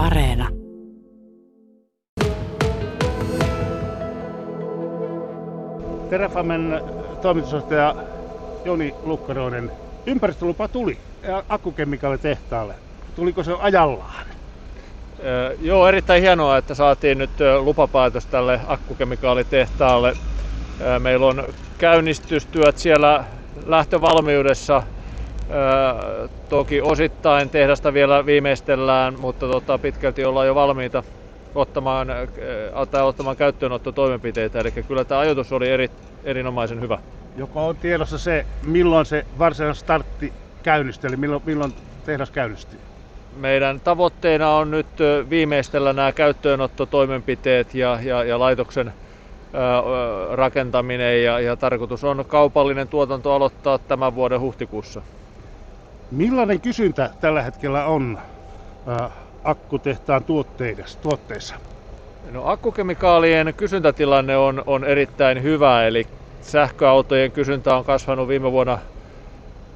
Areena. Terrafamen toimitusjohtaja Joni Lukkaroinen. Ympäristölupa tuli akkukemikaalitehtaalle. Tuliko se ajallaan? Öö, joo, erittäin hienoa, että saatiin nyt lupapäätös tälle akkukemikaalitehtaalle. Öö, meillä on käynnistystyöt siellä lähtövalmiudessa. Öö, toki osittain tehdasta vielä viimeistellään, mutta tota, pitkälti ollaan jo valmiita ottamaan, tai ottamaan käyttöönottotoimenpiteitä. Eli kyllä tämä ajoitus oli eri, erinomaisen hyvä. Joko on tiedossa se, milloin se varsinainen startti käynnistyi, eli milloin, milloin tehdas käynnistyy? Meidän tavoitteena on nyt viimeistellä nämä käyttöönottotoimenpiteet ja, ja, ja laitoksen rakentaminen ja, ja tarkoitus on kaupallinen tuotanto aloittaa tämän vuoden huhtikuussa. Millainen kysyntä tällä hetkellä on äh, akkutehtaan tuotteissa? No, akkukemikaalien kysyntätilanne on, on erittäin hyvä, eli sähköautojen kysyntä on kasvanut viime vuonna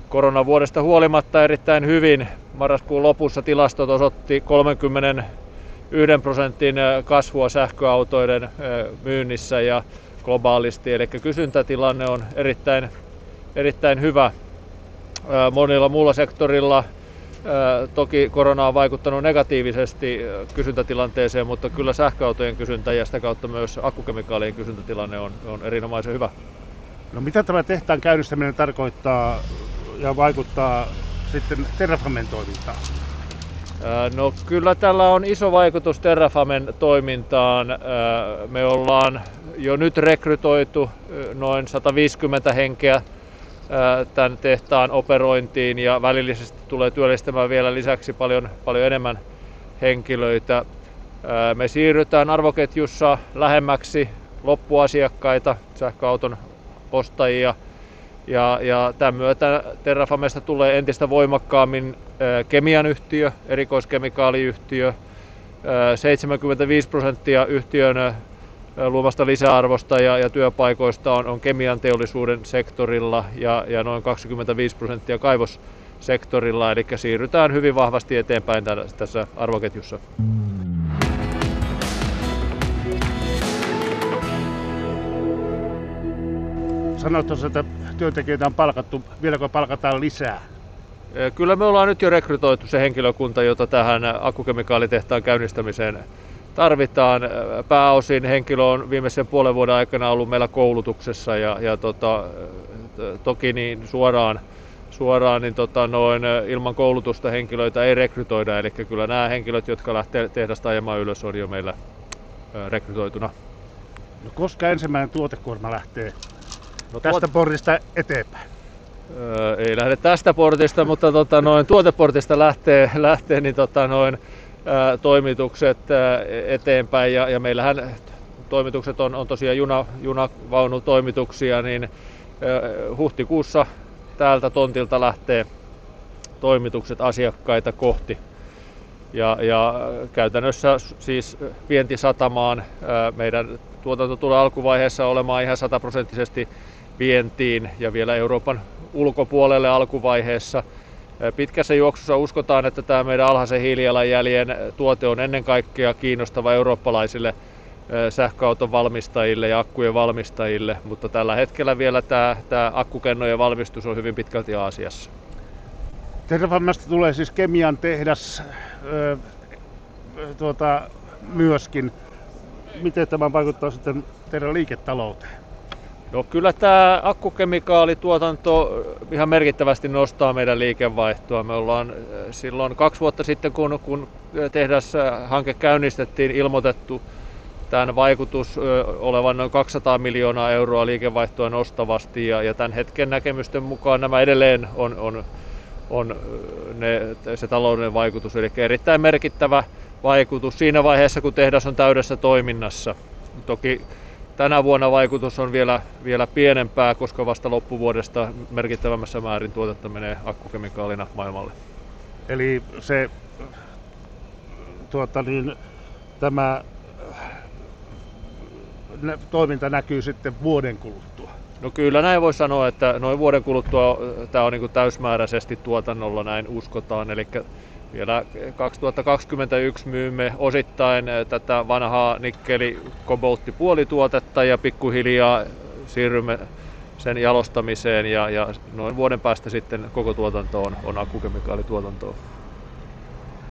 koronavuodesta huolimatta erittäin hyvin. Marraskuun lopussa tilastot osoitti 31 prosentin kasvua sähköautoiden myynnissä ja globaalisti, eli kysyntätilanne on erittäin, erittäin hyvä. Monilla muulla sektorilla Toki korona on vaikuttanut negatiivisesti kysyntätilanteeseen, mutta kyllä sähköautojen kysyntä ja sitä kautta myös akkukemikaalien kysyntätilanne on, on erinomaisen hyvä. No mitä tämä tehtaan käynnistäminen tarkoittaa ja vaikuttaa sitten Terrafamen toimintaan? No kyllä tällä on iso vaikutus Terrafamen toimintaan. Me ollaan jo nyt rekrytoitu noin 150 henkeä tämän tehtaan operointiin ja välillisesti tulee työllistämään vielä lisäksi paljon, paljon enemmän henkilöitä. Me siirrytään arvoketjussa lähemmäksi loppuasiakkaita, sähköauton ostajia ja, ja tämän myötä Terrafamesta tulee entistä voimakkaammin kemian yhtiö, erikoiskemikaaliyhtiö. 75 prosenttia yhtiön luomasta lisäarvosta ja, ja työpaikoista on, on kemian teollisuuden sektorilla ja, ja noin 25 prosenttia kaivossektorilla, eli siirrytään hyvin vahvasti eteenpäin tässä arvoketjussa. Sanoit tuossa, että työntekijöitä on palkattu. Vieläkö palkataan lisää? Kyllä me ollaan nyt jo rekrytoitu se henkilökunta, jota tähän akkukemikaalitehtaan käynnistämiseen tarvitaan. Pääosin henkilö on viimeisen puolen vuoden aikana ollut meillä koulutuksessa ja, ja tota, toki niin suoraan, suoraan niin tota noin, ilman koulutusta henkilöitä ei rekrytoida. Eli kyllä nämä henkilöt, jotka lähtee tehdasta ajamaan ylös, on jo meillä rekrytoituna. No, koska ensimmäinen tuotekuorma lähtee no, tästä tuot... portista eteenpäin? Öö, ei lähde tästä portista, mutta tota, noin, tuoteportista lähtee, lähtee niin tota, noin, toimitukset eteenpäin ja, ja meillähän toimitukset on, on tosiaan juna, junavaunutoimituksia, niin huhtikuussa täältä tontilta lähtee toimitukset asiakkaita kohti. Ja, ja käytännössä siis vientisatamaan meidän tuotanto tulee alkuvaiheessa olemaan ihan sataprosenttisesti vientiin ja vielä Euroopan ulkopuolelle alkuvaiheessa – Pitkässä juoksussa uskotaan, että tämä meidän alhaisen hiilijalanjäljen tuote on ennen kaikkea kiinnostava eurooppalaisille sähköauton valmistajille ja akkujen valmistajille, mutta tällä hetkellä vielä tämä, tämä akkukennojen valmistus on hyvin pitkälti Aasiassa. Terrafamasta tulee siis kemian tehdas tuota, myöskin. Miten tämä vaikuttaa sitten teidän liiketalouteen? No kyllä tämä akkukemikaalituotanto ihan merkittävästi nostaa meidän liikevaihtoa. Me ollaan äh, silloin kaksi vuotta sitten, kun, kun tehdashanke käynnistettiin, ilmoitettu tämän vaikutus olevan noin 200 miljoonaa euroa liikevaihtoa nostavasti ja, ja tämän hetken näkemysten mukaan nämä edelleen on, on, on ne, se taloudellinen vaikutus, eli erittäin merkittävä vaikutus siinä vaiheessa, kun tehdas on täydessä toiminnassa. Toki Tänä vuonna vaikutus on vielä, vielä pienempää, koska vasta loppuvuodesta merkittävämmässä määrin tuotetta menee akkukemikaalina maailmalle. Eli se tuota niin, tämä toiminta näkyy sitten vuoden kuluttua? No kyllä näin voi sanoa, että noin vuoden kuluttua tämä on niin täysmääräisesti tuotannolla, näin uskotaan. Eli vielä 2021 myymme osittain tätä vanhaa nikkeli koboltti puolituotetta ja pikkuhiljaa siirrymme sen jalostamiseen ja, ja noin vuoden päästä sitten koko tuotanto on, on.